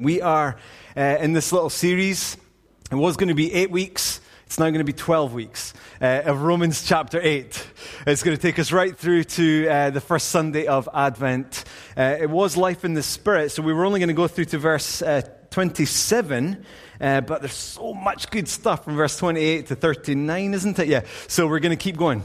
We are uh, in this little series. It was going to be eight weeks. It's now going to be 12 weeks uh, of Romans chapter 8. It's going to take us right through to uh, the first Sunday of Advent. Uh, it was life in the Spirit, so we were only going to go through to verse uh, 27. Uh, but there's so much good stuff from verse 28 to 39, isn't it? Yeah. So we're going to keep going.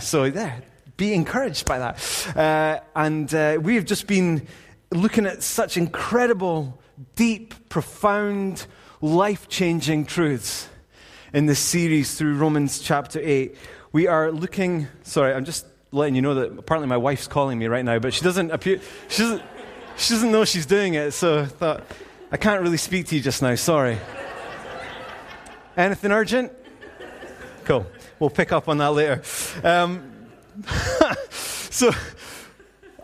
so, yeah, be encouraged by that. and we've just been looking at such incredible deep, profound, life changing truths in this series through Romans chapter 8. We are looking, sorry, I'm just letting you know that apparently my wife's calling me right now, but she doesn't appear, she doesn't, she doesn't know she's doing it, so I thought, I can't really speak to you just now, sorry. Anything urgent? Cool. We'll pick up on that later. Um, so,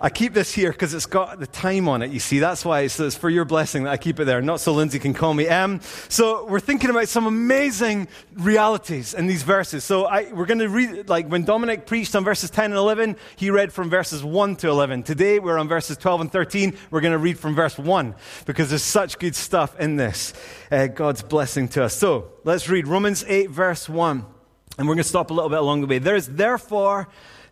I keep this here because it's got the time on it, you see. That's why it's, it's, for your blessing that I keep it there, not so Lindsay can call me. Um, so we're thinking about some amazing realities in these verses. So I, we're going to read, like when Dominic preached on verses 10 and 11, he read from verses 1 to 11. Today we're on verses 12 and 13. We're going to read from verse 1 because there's such good stuff in this. Uh, God's blessing to us. So let's read Romans 8, verse 1. And we're going to stop a little bit along the way. There is therefore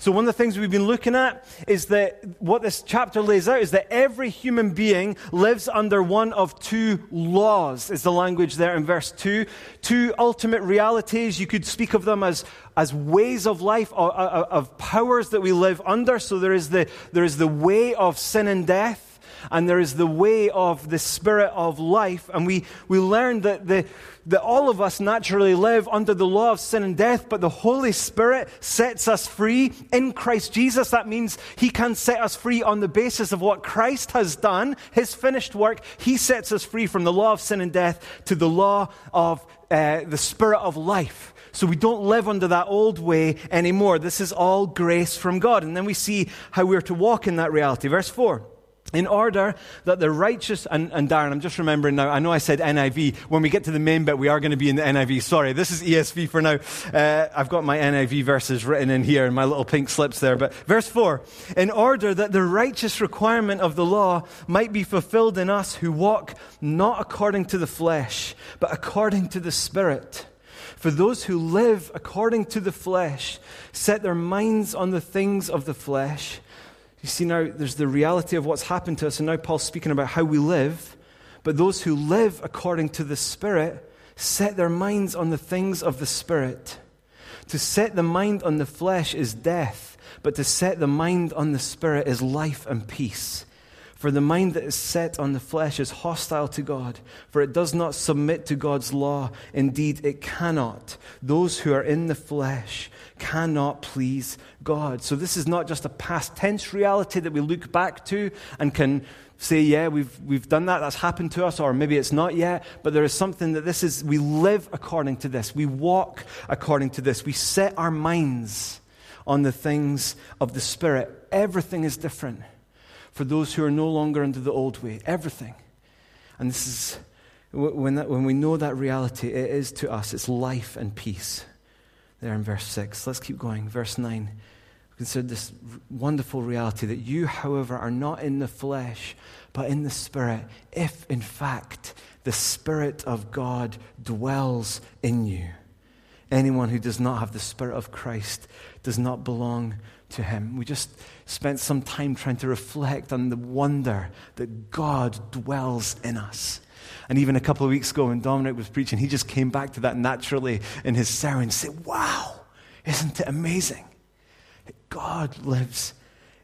so, one of the things we've been looking at is that what this chapter lays out is that every human being lives under one of two laws, is the language there in verse 2. Two ultimate realities. You could speak of them as, as ways of life, of, uh, uh, of powers that we live under. So, there is, the, there is the way of sin and death and there is the way of the spirit of life. And we, we learn that, the, that all of us naturally live under the law of sin and death, but the Holy Spirit sets us free in Christ Jesus. That means He can set us free on the basis of what Christ has done, His finished work. He sets us free from the law of sin and death to the law of uh, the spirit of life. So we don't live under that old way anymore. This is all grace from God. And then we see how we're to walk in that reality. Verse 4 in order that the righteous, and, and, Darren, I'm just remembering now, I know I said NIV. When we get to the main bit, we are going to be in the NIV. Sorry, this is ESV for now. Uh, I've got my NIV verses written in here in my little pink slips there. But verse 4 In order that the righteous requirement of the law might be fulfilled in us who walk not according to the flesh, but according to the Spirit. For those who live according to the flesh set their minds on the things of the flesh you see, now there's the reality of what's happened to us, and now Paul's speaking about how we live. But those who live according to the Spirit set their minds on the things of the Spirit. To set the mind on the flesh is death, but to set the mind on the Spirit is life and peace. For the mind that is set on the flesh is hostile to God, for it does not submit to God's law. Indeed, it cannot. Those who are in the flesh cannot please God. So, this is not just a past tense reality that we look back to and can say, yeah, we've, we've done that, that's happened to us, or maybe it's not yet, but there is something that this is, we live according to this, we walk according to this, we set our minds on the things of the Spirit. Everything is different for those who are no longer under the old way. Everything. And this is, when, that, when we know that reality, it is to us, it's life and peace. There in verse 6. Let's keep going. Verse 9. Consider this wonderful reality that you, however, are not in the flesh, but in the Spirit, if in fact the Spirit of God dwells in you. Anyone who does not have the Spirit of Christ does not belong to Him. We just spent some time trying to reflect on the wonder that God dwells in us. And even a couple of weeks ago, when Dominic was preaching, he just came back to that naturally in his sermon and said, Wow, isn't it amazing that God lives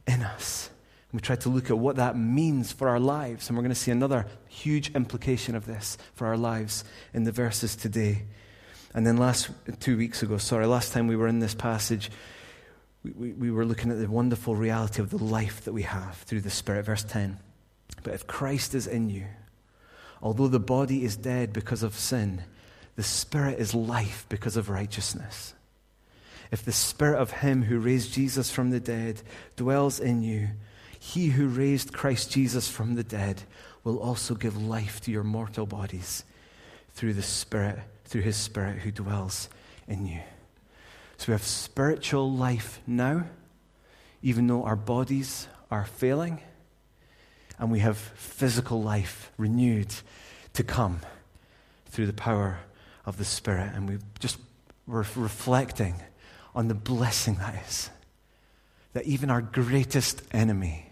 in us? And we tried to look at what that means for our lives. And we're going to see another huge implication of this for our lives in the verses today. And then last two weeks ago, sorry, last time we were in this passage, we, we, we were looking at the wonderful reality of the life that we have through the Spirit. Verse 10. But if Christ is in you, although the body is dead because of sin, the Spirit is life because of righteousness. If the Spirit of Him who raised Jesus from the dead dwells in you, He who raised Christ Jesus from the dead will also give life to your mortal bodies through the Spirit, through His Spirit who dwells in you. So we have spiritual life now, even though our bodies are failing, and we have physical life renewed to come through the power of the Spirit. And we just were reflecting on the blessing that is. That even our greatest enemy,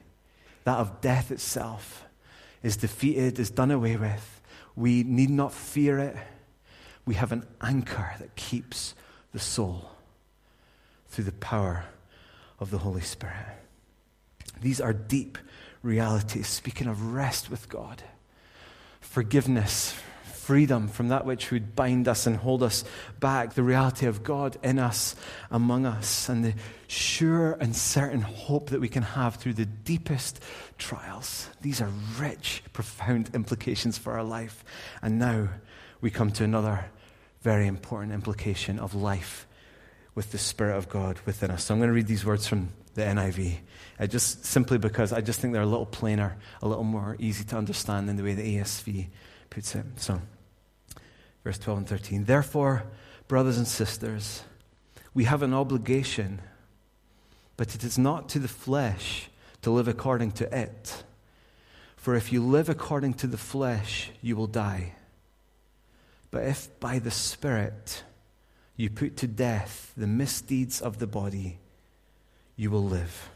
that of death itself, is defeated, is done away with. We need not fear it. We have an anchor that keeps the soul through the power of the Holy Spirit. These are deep realities. Speaking of rest with God, forgiveness freedom from that which would bind us and hold us back, the reality of God in us, among us, and the sure and certain hope that we can have through the deepest trials. These are rich, profound implications for our life. And now we come to another very important implication of life with the Spirit of God within us. So I'm going to read these words from the NIV, uh, just simply because I just think they're a little plainer, a little more easy to understand than the way the ESV puts it. So, verse 12 and 13. Therefore, brothers and sisters, we have an obligation, but it is not to the flesh to live according to it. For if you live according to the flesh, you will die. But if by the Spirit you put to death the misdeeds of the body, you will live.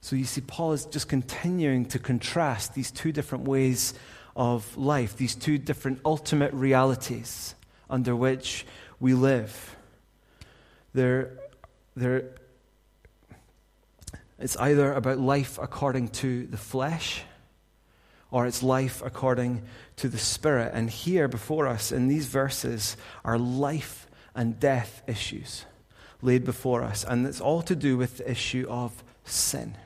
So you see, Paul is just continuing to contrast these two different ways of life, these two different ultimate realities under which we live. They're, they're, it's either about life according to the flesh or it's life according to the Spirit. And here before us in these verses are life and death issues laid before us. And it's all to do with the issue of sin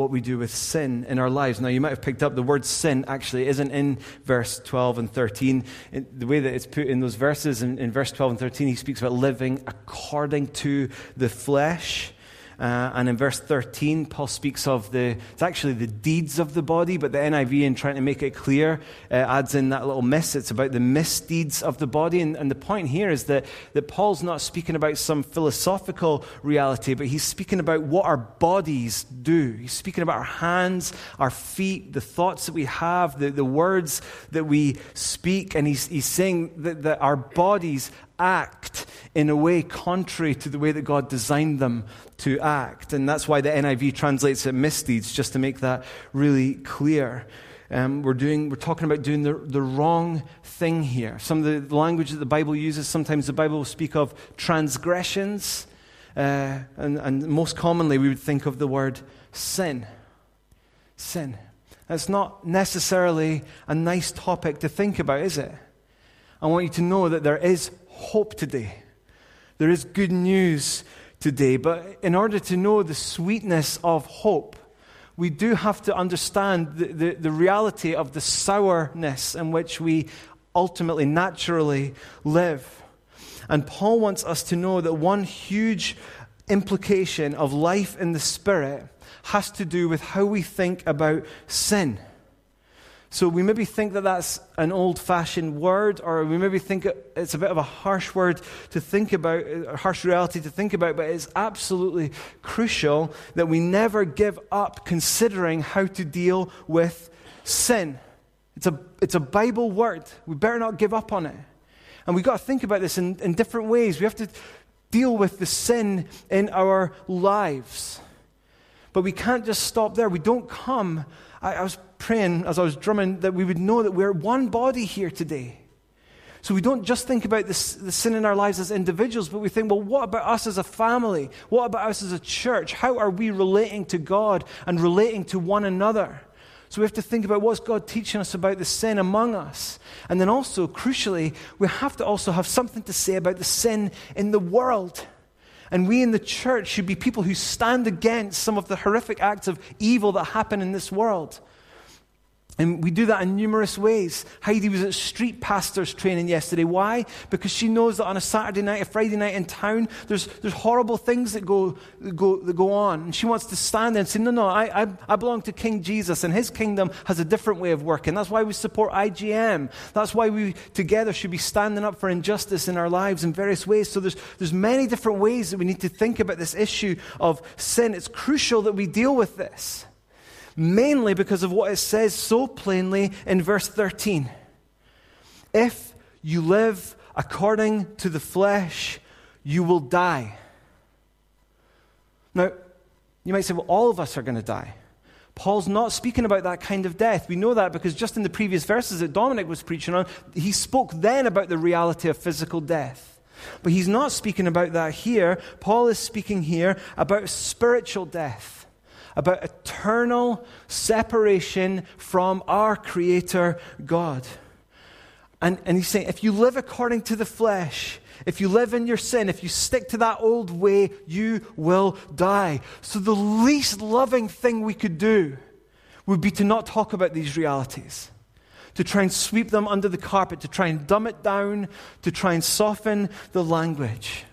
what we do with sin in our lives. Now, you might have picked up the word sin actually isn't in verse 12 and 13. In the way that it's put in those verses, in, in verse 12 and 13, he speaks about living according to the flesh. Uh, and in verse 13, Paul speaks of the, it's actually the deeds of the body, but the NIV, in trying to make it clear, uh, adds in that little miss. It's about the misdeeds of the body. And, and the point here is that, that Paul's not speaking about some philosophical reality, but he's speaking about what our bodies do. He's speaking about our hands, our feet, the thoughts that we have, the, the words that we speak. And he's, he's saying that, that our bodies act in a way contrary to the way that God designed them to act. And that's why the NIV translates it misdeeds, just to make that really clear. Um, we're, doing, we're talking about doing the, the wrong thing here. Some of the language that the Bible uses, sometimes the Bible will speak of transgressions, uh, and, and most commonly we would think of the word sin. Sin. That's not necessarily a nice topic to think about, is it? I want you to know that there is hope today. There is good news today. But in order to know the sweetness of hope, we do have to understand the, the, the, reality of the sourness in which we ultimately, naturally live. And Paul wants us to know that one huge implication of life in the Spirit has to do with how we think about sin. So we maybe think that that's an old fashioned word, or we maybe think it's a bit of a harsh word to think about, a harsh reality to think about, but it's absolutely crucial that we never give up considering how to deal with sin. It's a, it's a Bible word. We better not give up on it. And we've got to think about this in, in different ways. We have to deal with the sin in our lives. But we can't just stop there. We don't come. I, I was praying as I was drumming that we would know that we're one body here today. So we don't just think about this, the sin in our lives as individuals, but we think, well, what about us as a family? What about us as a church? How are we relating to God and relating to one another? So we have to think about what's God teaching us about the sin among us. And then also, crucially, we have to also have something to say about the sin in the world. And we in the church should be people who stand against some of the horrific acts of evil that happen in this world. And we do that in numerous ways. Heidi was at street pastors training yesterday. Why? Because she knows that on a Saturday night, a Friday night in town, there's, there's horrible things that go, go, that go on. And she wants to stand there and say, no, no, I, I, I belong to King Jesus, and his kingdom has a different way of working. That's why we support IGM. That's why we together should be standing up for injustice in our lives in various ways. So there's, there's many different ways that we need to think about this issue of sin. It's crucial that we deal with this mainly because of what it says so plainly in verse 13. If you live according to the flesh, you will die. Now, you might say, well, all of us are going to die. Paul's not speaking about that kind of death. We know that because just in the previous verses that Dominic was preaching on, he spoke then about the reality of physical death. But he's not speaking about that here. Paul is speaking here about spiritual death about eternal separation from our Creator God. And, and he's saying, if you live according to the flesh, if you live in your sin, if you stick to that old way, you will die. So the least loving thing we could do would be to not talk about these realities, to try and sweep them under the carpet, to try and dumb it down, to try and soften the language.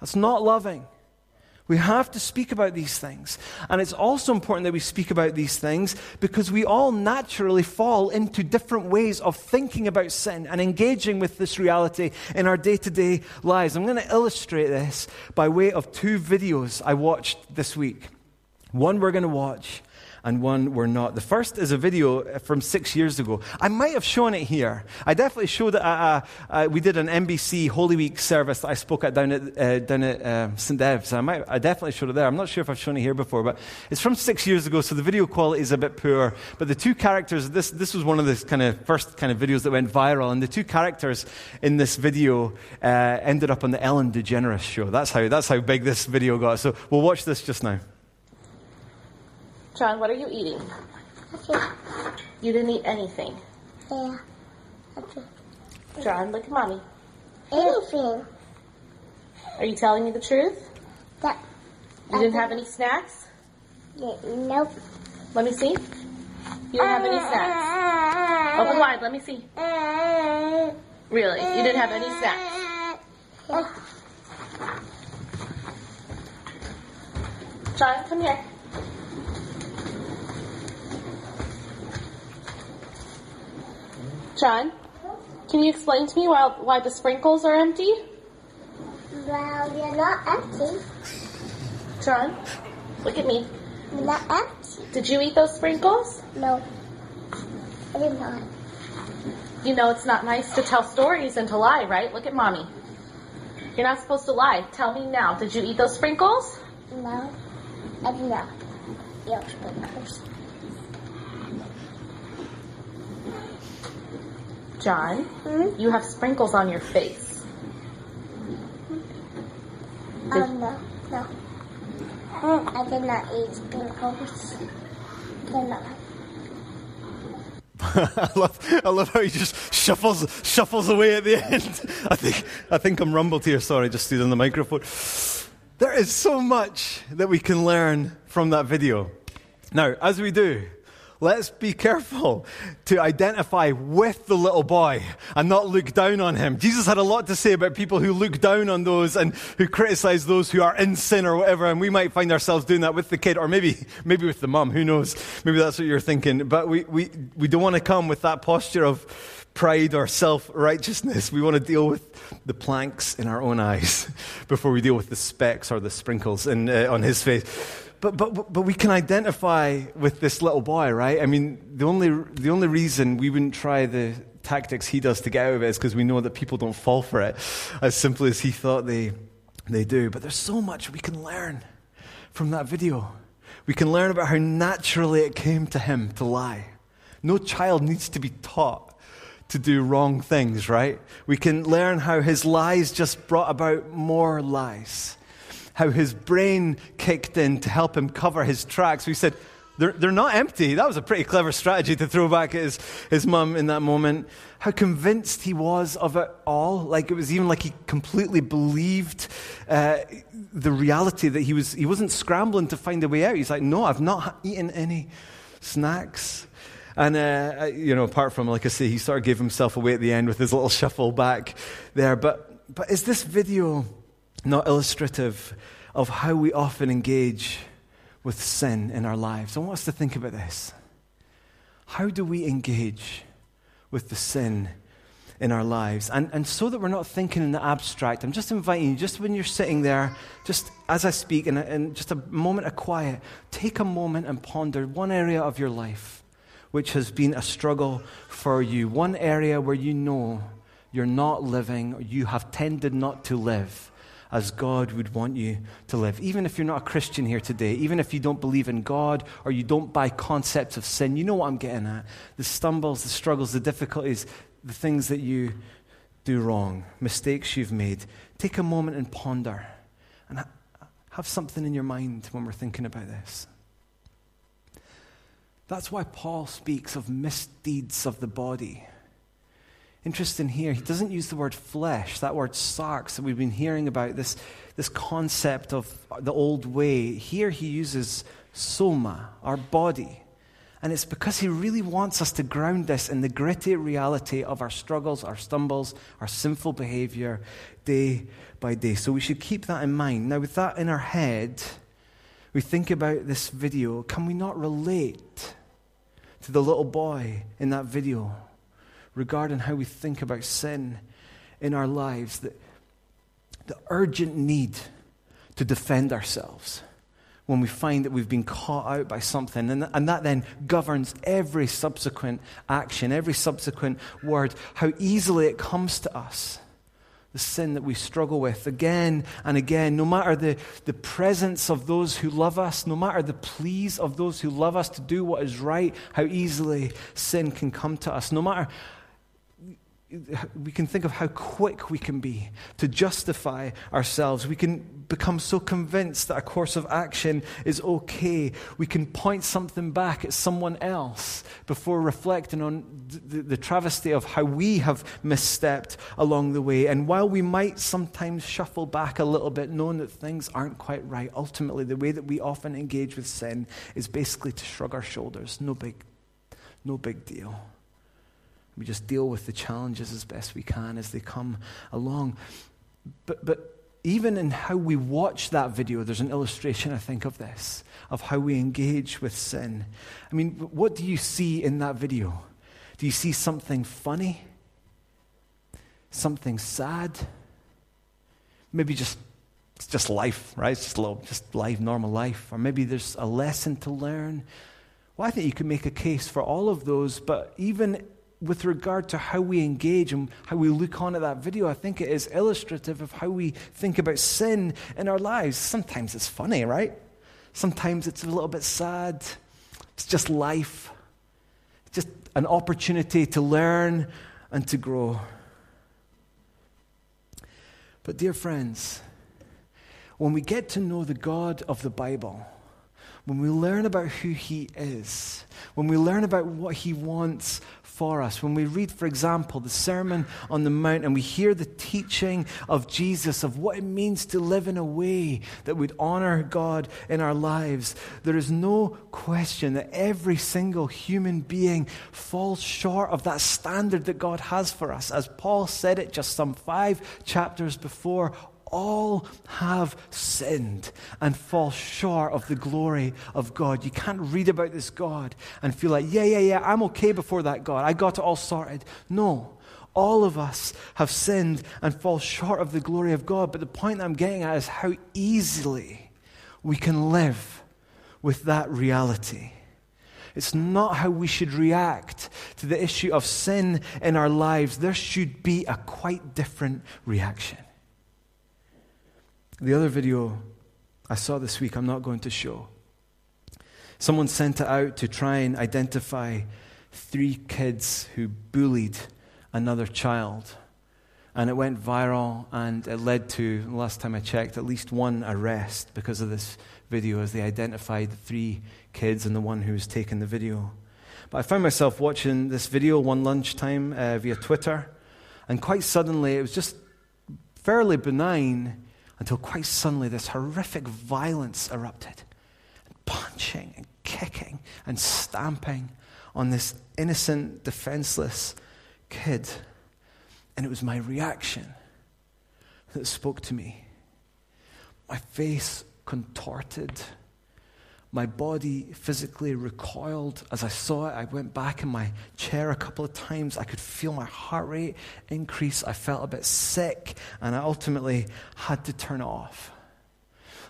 That's not loving. We have to speak about these things. And it's also important that we speak about these things because we all naturally fall into different ways of thinking about sin and engaging with this reality in our day to day lives. I'm going to illustrate this by way of two videos I watched this week. One we're going to watch and one we're not. The first is a video from six years ago. I might have shown it here. I definitely showed it. At, uh, uh, we did an NBC Holy Week service that I spoke at down at, uh, down at uh, St. Ev's. I, might, I definitely showed it there. I'm not sure if I've shown it here before, but it's from six years ago, so the video quality is a bit poor. But the two characters, this, this was one of the kind of first kind of videos that went viral, and the two characters in this video uh, ended up on the Ellen DeGeneres show. That's how, that's how big this video got. So we'll watch this just now. John, what are you eating? Okay. You didn't eat anything. Yeah. Okay. John, look at mommy. Anything. Are you telling me the truth? That. You didn't have any snacks? Nope. Let me see. You didn't have any snacks. Open wide, let me see. Really? You didn't have any snacks? John, come here. John, can you explain to me why, why the sprinkles are empty? Well, they're not empty. John, look at me. They're not empty. Did you eat those sprinkles? No. I did not. You know it's not nice to tell stories and to lie, right? Look at mommy. You're not supposed to lie. Tell me now. Did you eat those sprinkles? No. I did not. Eat sprinkles. John, Hmm? you have sprinkles on your face. Did- Um, no. No. I did not eat sprinkles. Did not. I love, I love how he just shuffles, shuffles away at the end. I think, I think I'm rumbled here. Sorry, just stood on the microphone. There is so much that we can learn from that video. Now, as we do, let's be careful to identify with the little boy and not look down on him. Jesus had a lot to say about people who look down on those and who criticize those who are in sin or whatever, and we might find ourselves doing that with the kid or maybe, maybe with the mum. Who knows? Maybe that's what you're thinking. But we, we, we don't want to come with that posture of pride or self righteousness. We want to deal with the planks in our own eyes before we deal with the specks or the sprinkles in, uh, on his face. But, but, but we can identify with this little boy, right? I mean, the only, the only reason we wouldn't try the tactics he does to get out of it is because we know that people don't fall for it as simply as he thought they, they do. But there's so much we can learn from that video. We can learn about how naturally it came to him to lie. No child needs to be taught to do wrong things, right? We can learn how his lies just brought about more lies how his brain kicked in to help him cover his tracks. We said, they're, they're not empty. That was a pretty clever strategy to throw back at his, his mum in that moment. How convinced he was of it all. Like it was even like he completely believed uh, the reality that he, was, he wasn't scrambling to find a way out. He's like, no, I've not eaten any snacks. And, uh, you know, apart from, like I say, he sort of gave himself away at the end with his little shuffle back there. But, but is this video not illustrative of how we often engage with sin in our lives? I want us to think about this. How do we engage with the sin in our lives? And, and so that we're not thinking in the abstract, I'm just inviting you, just when you're sitting there, just as I speak, in, a, in just a moment of quiet, take a moment and ponder one area of your life which has been a struggle for you, one area where you know you're not living, you have tended not to live as God would want you to live. Even if you're not a Christian here today, even if you don't believe in God or you don't buy concepts of sin, you know what I'm getting at. The stumbles, the struggles, the difficulties, the things that you do wrong, mistakes you've made. Take a moment and ponder and have something in your mind when we're thinking about this. That's why Paul speaks of misdeeds of the body. Interesting here, he doesn't use the word flesh, that word sarx that we've been hearing about, this, this concept of the old way. Here he uses soma, our body. And it's because he really wants us to ground this in the gritty reality of our struggles, our stumbles, our sinful behavior day by day. So we should keep that in mind. Now, with that in our head, we think about this video. Can we not relate to the little boy in that video regarding how we think about sin in our lives, the, the urgent need to defend ourselves when we find that we've been caught out by something. And, and that then governs every subsequent action, every subsequent word, how easily it comes to us the sin that we struggle with again and again, no matter the, the presence of those who love us, no matter the pleas of those who love us to do what is right, how easily sin can come to us, no matter we can think of how quick we can be to justify ourselves. We can become so convinced that a course of action is okay. We can point something back at someone else before reflecting on the, the, travesty of how we have misstepped along the way. And while we might sometimes shuffle back a little bit, knowing that things aren't quite right, ultimately, the way that we often engage with sin is basically to shrug our shoulders. No big, no big deal. We just deal with the challenges as best we can as they come along. But, but even in how we watch that video, there's an illustration, I think, of this, of how we engage with sin. I mean, what do you see in that video? Do you see something funny? Something sad? Maybe just it's just life, right? It's just little, just life, normal life. Or maybe there's a lesson to learn. Well, I think you can make a case for all of those, but even with regard to how we engage and how we look on at that video, I think it is illustrative of how we think about sin in our lives. Sometimes it's funny, right? Sometimes it's a little bit sad. It's just life, it's just an opportunity to learn and to grow. But, dear friends, when we get to know the God of the Bible, when we learn about who He is, when we learn about what He wants for us. When we read, for example, the Sermon on the Mount and we hear the teaching of Jesus of what it means to live in a way that would honor God in our lives, there is no question that every single human being falls short of that standard that God has for us. As Paul said it just some five chapters before, all have sinned and fall short of the glory of God. You can't read about this God and feel like, yeah, yeah, yeah, I'm okay before that God. I got it all sorted. No. All of us have sinned and fall short of the glory of God. But the point I'm getting at is how easily we can live with that reality. It's not how we should react to the issue of sin in our lives. There should be a quite different reaction. The other video I saw this week, I'm not going to show. Someone sent it out to try and identify three kids who bullied another child. And it went viral, and it led to, last time I checked, at least one arrest because of this video as they identified the three kids and the one who was taking the video. But I found myself watching this video one lunchtime uh, via Twitter, and quite suddenly it was just fairly benign until quite suddenly this horrific violence erupted. Punching and kicking and stamping on this innocent, defenseless kid. And it was my reaction that spoke to me. My face contorted. My body physically recoiled as I saw it. I went back in my chair a couple of times. I could feel my heart rate increase. I felt a bit sick, and I ultimately had to turn it off.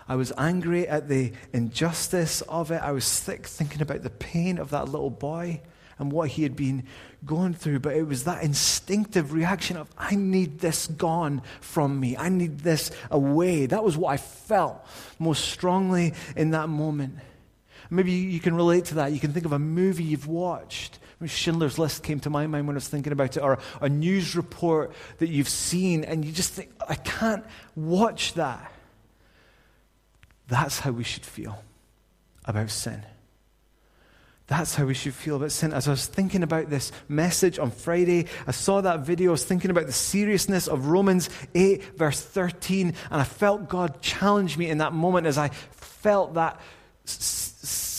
I was angry at the injustice of it. I was sick thinking about the pain of that little boy and what he had been going through. But it was that instinctive reaction of, I need this gone from me. I need this away. That was what I felt most strongly in that moment. Maybe you can relate to that. You can think of a movie you've watched. Schindler's List came to my mind when I was thinking about it, or a news report that you've seen, and you just think, I can't watch that. That's how we should feel about sin. That's how we should feel about sin. As I was thinking about this message on Friday, I saw that video. I was thinking about the seriousness of Romans 8, verse 13, and I felt God challenge me in that moment as I felt that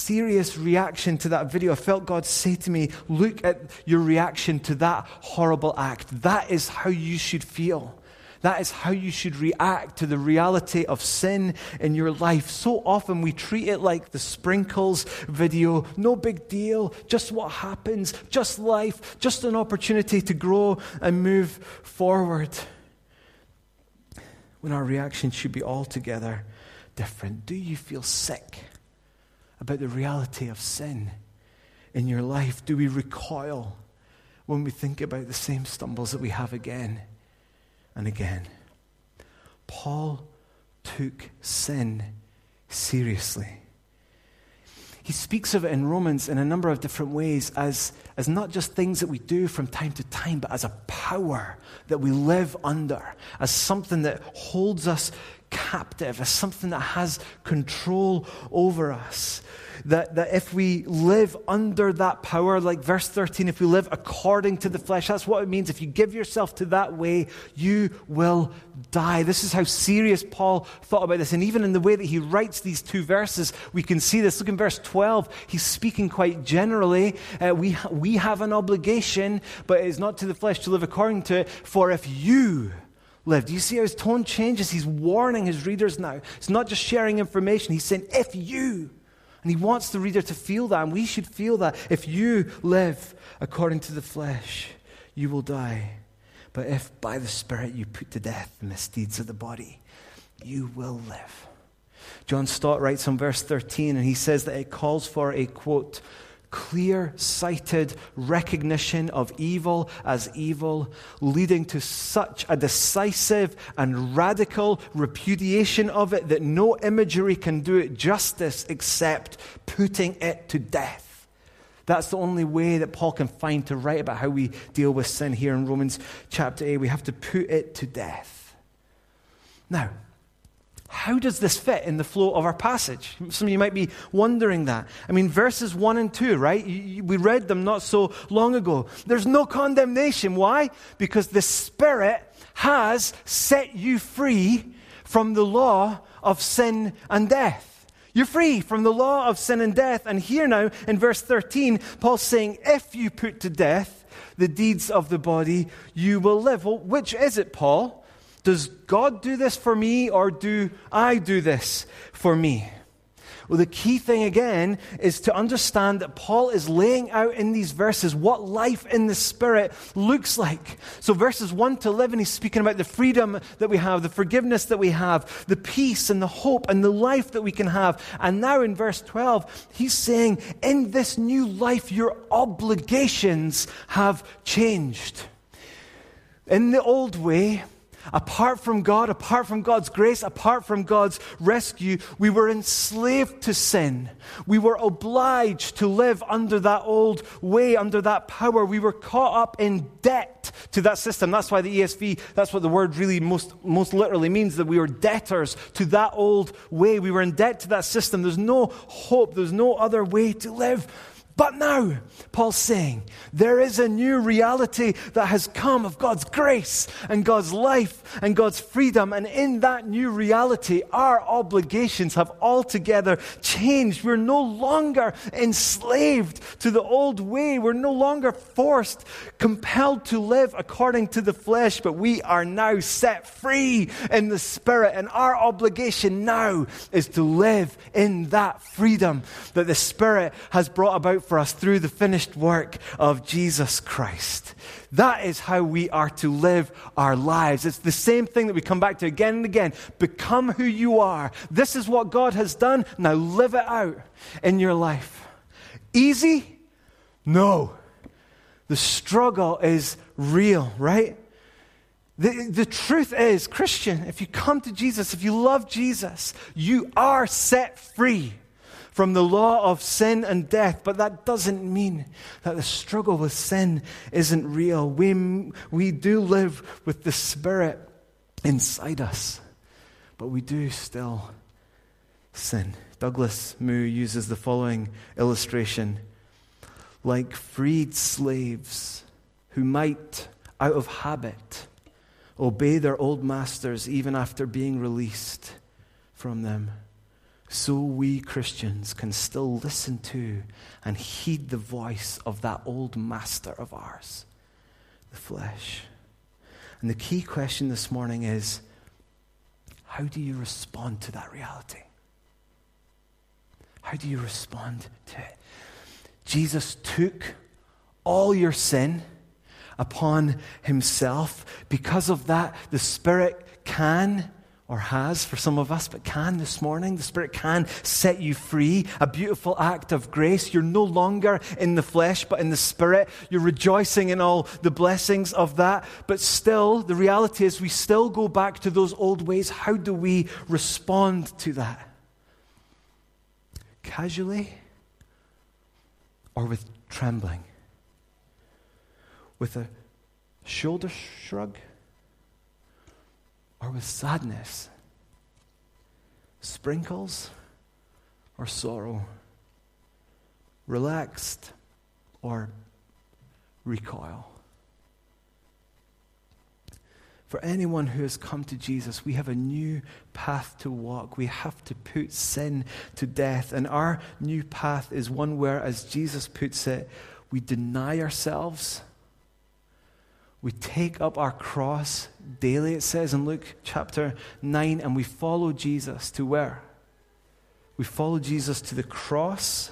serious reaction to that video. I felt God say to me, Look at your reaction to that horrible act. That is how you should feel. That is how you should react to the reality of sin in your life. So often we treat it like the sprinkles video no big deal, just what happens, just life, just an opportunity to grow and move forward. When our reaction should be altogether different. Do you feel sick about the reality of sin in your life? Do we recoil when we think about the same stumbles that we have again? and again. Paul took sin seriously. He speaks of it in Romans in a number of different ways as, as not just things that we do from time to time, but as a power that we live under, as something that holds us captive, as something that has control over us. That, that if we live under that power, like verse 13, if we live according to the flesh, that's what it means. If you give yourself to that way, you will die. This is how serious Paul thought about this. And even in the way that he writes these two verses, we can see this. Look in verse 12. He's speaking quite generally. Uh, we, we have an obligation, but it is not to the flesh to live according to it. For if you, live. Do you see how his tone changes? He's warning his readers now. It's not just sharing information. He's saying, if you, and he wants the reader to feel that, and we should feel that. If you live according to the flesh, you will die. But if by the Spirit you put to death the misdeeds of the body, you will live. John Stott writes on verse 13, and he says that it calls for a quote, clear sighted recognition of evil as evil, leading to such a decisive and radical repudiation of it that no imagery can do it justice except putting it to death. That's the only way that Paul can find to write about how we deal with sin here in Romans chapter 8. We have to put it to death. Now, how does this fit in the flow of our passage? Some of you might be wondering that. I mean, verses 1 and 2, right? We read them not so long ago. There's no condemnation. Why? Because the Spirit has set you free from the law of sin and death. You're free from the law of sin and death. And here now, in verse 13, Paul's saying, if you put to death the deeds of the body, you will live. Well, which is it, Paul? Does God do this for me or do I do this for me? Well, the key thing again is to understand that Paul is laying out in these verses what life in the Spirit looks like. So, verses 1 to 11, he's speaking about the freedom that we have, the forgiveness that we have, the peace and the hope and the life that we can have. And now in verse 12, he's saying, in this new life, your obligations have changed. In the old way, Apart from God, apart from God's grace, apart from God's rescue, we were enslaved to sin. We were obliged to live under that old way, under that power. We were caught up in debt to that system. That's why the ESV, that's what the word really most, most literally means, that we were debtors to that old way. We were in debt to that system. There's no hope, there's no other way to live. But now, Paul's saying, there is a new reality that has come of God's grace and God's life and God's freedom. And in that new reality, our obligations have altogether changed. We're no longer enslaved to the old way. We're no longer forced, compelled to live according to the flesh, but we are now set free in the Spirit. And our obligation now is to live in that freedom that the Spirit has brought about for us through the finished work of Jesus Christ. That is how we are to live our lives. It's the same thing that we come back to again and again. Become who you are. This is what God has done. Now live it out in your life. Easy? No. The struggle is real, right? The, the truth is, Christian, if you come to Jesus, if you love Jesus, you are set free from the law of sin and death, but that doesn't mean that the struggle with sin isn't real. We, we do live with the Spirit inside us, but we do still sin. Douglas Moo uses the following illustration like freed slaves who might, out of habit, obey their old masters even after being released from them so we Christians can still listen to and heed the voice of that old master of ours, the flesh. And the key question this morning is how do you respond to that reality? How do you respond to it? Jesus took all your sin upon himself. Because of that, the Spirit can or has for some of us, but can this morning. The Spirit can set you free. A beautiful act of grace. You're no longer in the flesh, but in the Spirit. You're rejoicing in all the blessings of that. But still, the reality is we still go back to those old ways. How do we respond to that? Casually or with trembling? With a shoulder shrug? Or with sadness? Sprinkles or sorrow? Relaxed or recoil? For anyone who has come to Jesus, we have a new path to walk. We have to put sin to death. And our new path is one where, as Jesus puts it, we deny ourselves we take up our cross daily, it says in Luke chapter 9, and we follow Jesus to where? We follow Jesus to the cross,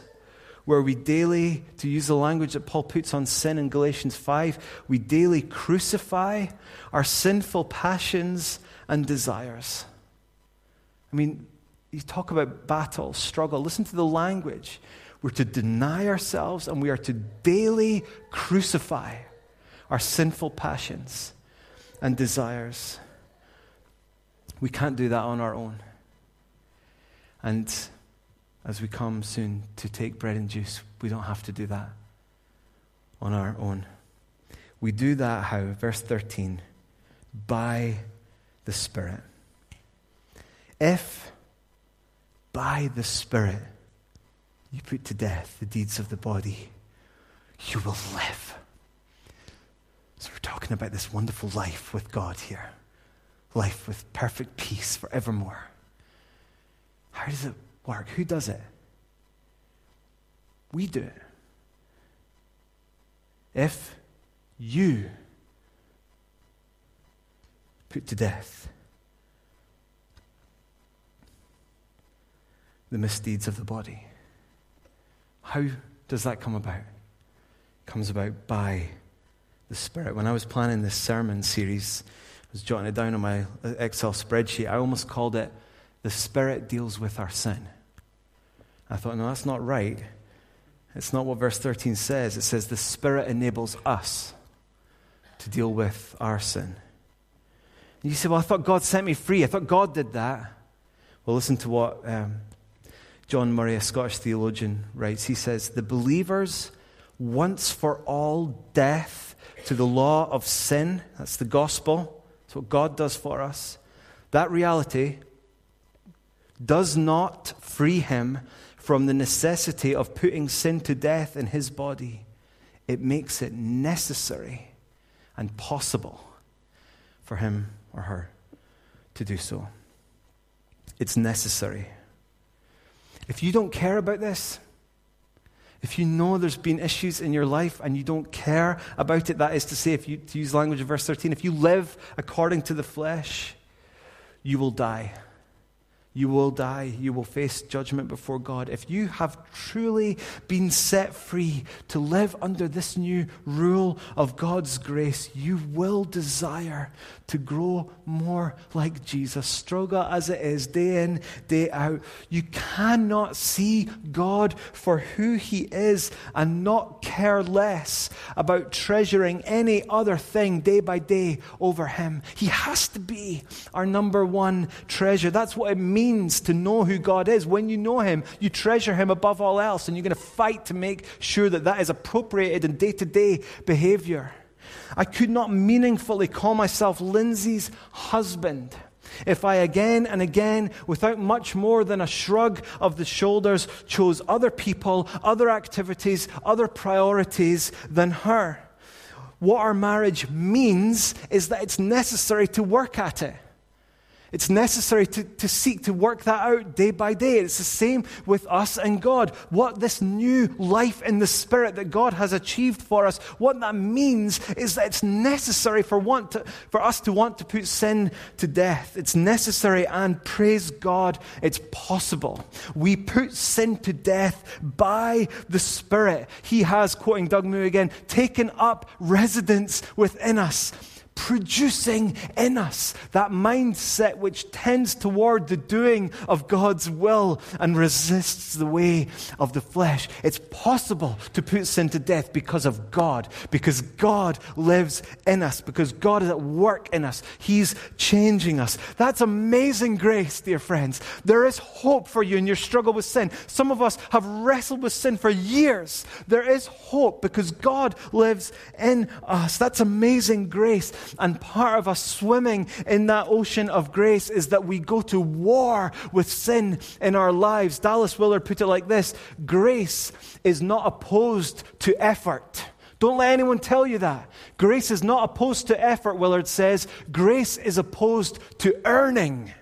where we daily, to use the language that Paul puts on sin in Galatians 5, we daily crucify our sinful passions and desires. I mean, you talk about battle, struggle. Listen to the language. We're to deny ourselves and we are to daily crucify our sinful passions and desires. We can't do that on our own. And as we come soon to take bread and juice, we don't have to do that on our own. We do that how? Verse 13 by the Spirit. If by the Spirit you put to death the deeds of the body, you will live. So we're talking about this wonderful life with God here. Life with perfect peace forevermore. How does it work? Who does it? We do it. If you put to death the misdeeds of the body, how does that come about? It comes about by the Spirit. When I was planning this sermon series, I was jotting it down on my Excel spreadsheet. I almost called it The Spirit Deals with Our Sin. I thought, no, that's not right. It's not what verse 13 says. It says the Spirit enables us to deal with our sin. And you say, well, I thought God set me free. I thought God did that. Well, listen to what um, John Murray, a Scottish theologian, writes. He says, The believer's once for all death to the law of sin. That's the gospel. That's what God does for us. That reality does not free him from the necessity of putting sin to death in his body, it makes it necessary and possible for him or her to do so. It's necessary. If you don't care about this, if you know there's been issues in your life and you don't care about it, that is to say, if you to use language of verse 13, if you live according to the flesh, you will die you will die. You will face judgment before God. If you have truly been set free to live under this new rule of God's grace, you will desire to grow more like Jesus. Struggle as it is, day in, day out. You cannot see God for who He is and not care less about treasuring any other thing day by day over Him. He has to be our number one treasure. That's what it means to know who God is. When you know Him, you treasure Him above all else, and you're going to fight to make sure that that is appropriated in day to day behavior. I could not meaningfully call myself Lindsay's husband if I again and again, without much more than a shrug of the shoulders, chose other people, other activities, other priorities than her. What our marriage means is that it's necessary to work at it. It's necessary to, to seek to work that out day by day. It's the same with us and God. What this new life in the Spirit that God has achieved for us, what that means is that it's necessary for, want to, for us to want to put sin to death. It's necessary, and praise God, it's possible. We put sin to death by the Spirit. He has, quoting Doug Moo again, taken up residence within us producing in us that mindset which tends toward the doing of God's will and resists the way of the flesh. It's possible to put sin to death because of God, because God lives in us, because God is at work in us. He's changing us. That's amazing grace, dear friends. There is hope for you in your struggle with sin. Some of us have wrestled with sin for years. There is hope because God lives in us. That's amazing grace. And part of us swimming in that ocean of grace is that we go to war with sin in our lives. Dallas Willard put it like this Grace is not opposed to effort. Don't let anyone tell you that. Grace is not opposed to effort, Willard says. Grace is opposed to earning.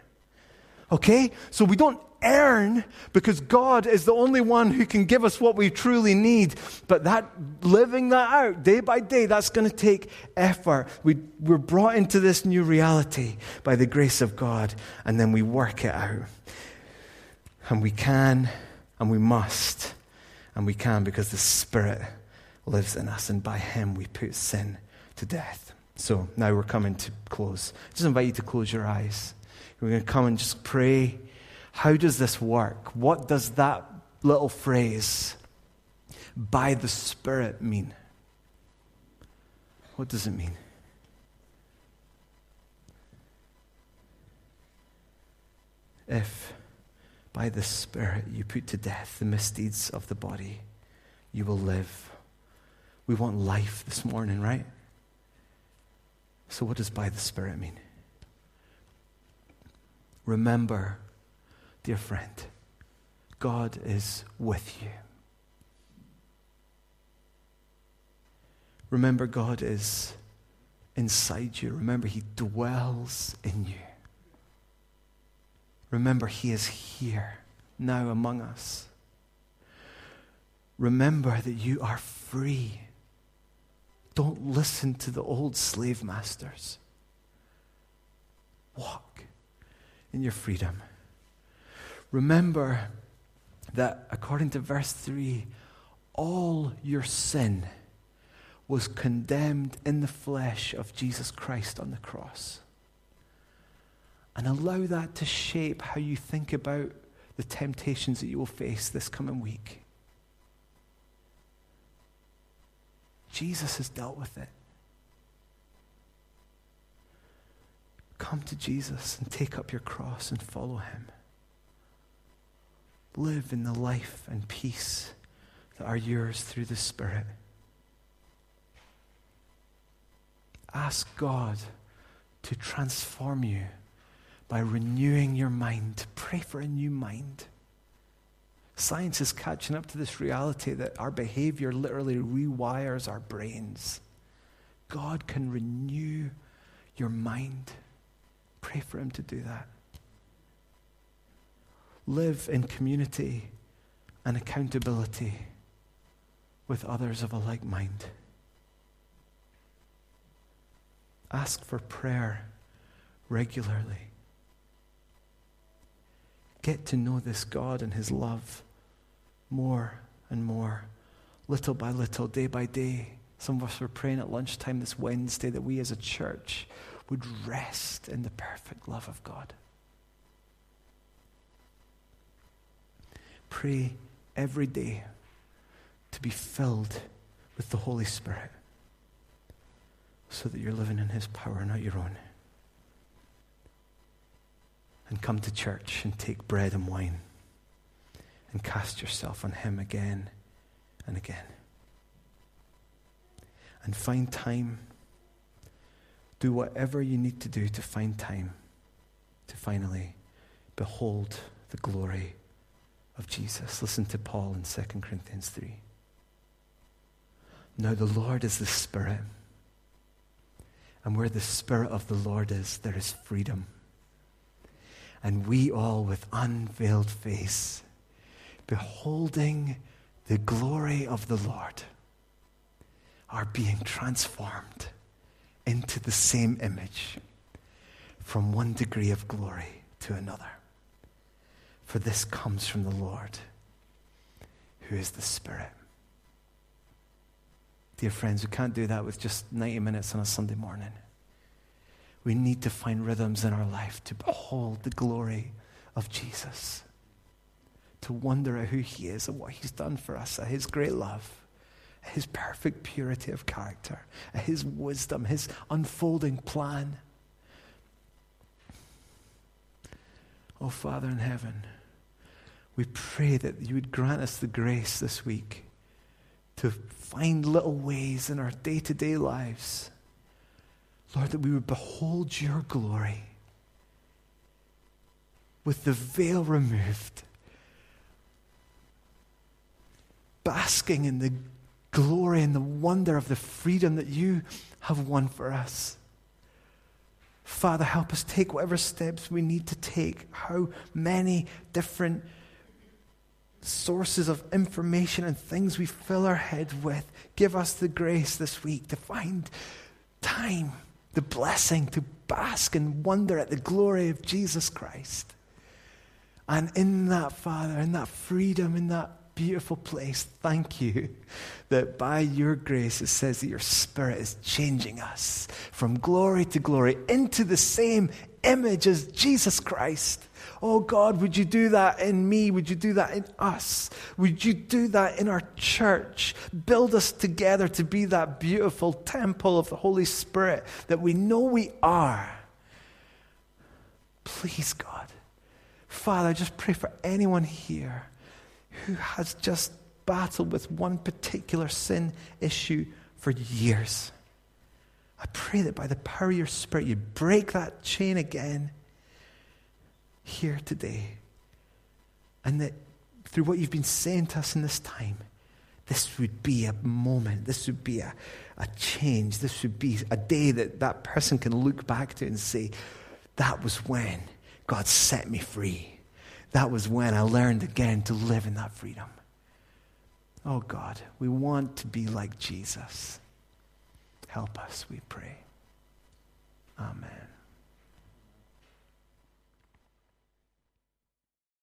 Okay? So we don't earn because God is the only one who can give us what we truly need. But that living that out day by day, that's going to take effort. We, we're brought into this new reality by the grace of God, and then we work it out. And we can, and we must, and we can because the Spirit lives in us, and by Him we put sin to death. So now we're coming to close. I just invite you to close your eyes. We're going to come and just pray how does this work? What does that little phrase, by the Spirit, mean? What does it mean? If by the Spirit you put to death the misdeeds of the body, you will live. We want life this morning, right? So, what does by the Spirit mean? Remember dear friend, God is with you. Remember, God is inside you. Remember, He dwells in you. Remember, He is here now among us. Remember that you are free. Don't listen to the old slave masters. Walk in your freedom. Remember that according to verse 3, all your sin was condemned in the flesh of Jesus Christ on the cross. And allow that to shape how you think about the temptations that you will face this coming week. Jesus has dealt with it. Come to Jesus and take up your cross and follow him live in the life and peace that are yours through the Spirit. Ask God to transform you by renewing your mind. Pray for a new mind. Science is catching up to this reality that our behavior literally rewires our brains. God can renew your mind. Pray for Him to do that. Live in community and accountability with others of a like mind. Ask for prayer regularly. Get to know this God and His love more and more, little by little, day by day. Some of us were praying at lunchtime this Wednesday that we as a church would rest in the perfect love of God. Pray every day to be filled with the Holy Spirit so that you're living in His power, not your own. And come to church and take bread and wine and cast yourself on Him again and again. And find time. Do whatever you need to do to find time to finally behold the glory of Jesus. Listen to Paul in 2 Corinthians 3. Now, the Lord is the Spirit. And where the Spirit of the Lord is, there is freedom. And we all, with unveiled face, beholding the glory of the Lord, are being transformed into the same image from one degree of glory to another. For this comes from the Lord, who is the Spirit. Dear friends, we can't do that with just 90 minutes on a Sunday morning. We need to find rhythms in our life to behold the glory of Jesus, to wonder at who he is and what he's done for us, at his great love, his perfect purity of character, his wisdom, his unfolding plan. Oh, Father in heaven, we pray that you would grant us the grace this week to find little ways in our day to day lives Lord, that we would behold your glory with the veil removed, basking in the glory and the wonder of the freedom that you have won for us. Father, help us take whatever steps we need to take. How many different sources of information and things we fill our head with. Give us the grace this week to find time the blessing to bask and wonder at the glory of Jesus Christ. And in that, Father, in that freedom, in that beautiful place, thank you that by your grace it says that your Spirit is changing us from glory to glory into the same image as Jesus Christ. Oh God, would you do that in me? Would you do that in us? Would you do that in our church? Build us together to be that beautiful temple of the Holy Spirit that we know we are. Please, God. Father, I just pray for anyone here who has just battled with one particular sin issue for years. I pray that by the power of your Spirit, you break that chain again here today. And that through what you've been saying to us in this time, this would be a moment, this would be a, a change, this would be a day that that person can look back to and say, that was when God set me free. That was when I learned again to live in that freedom. Oh God, we want to be like Jesus. Help us, we pray. Amen.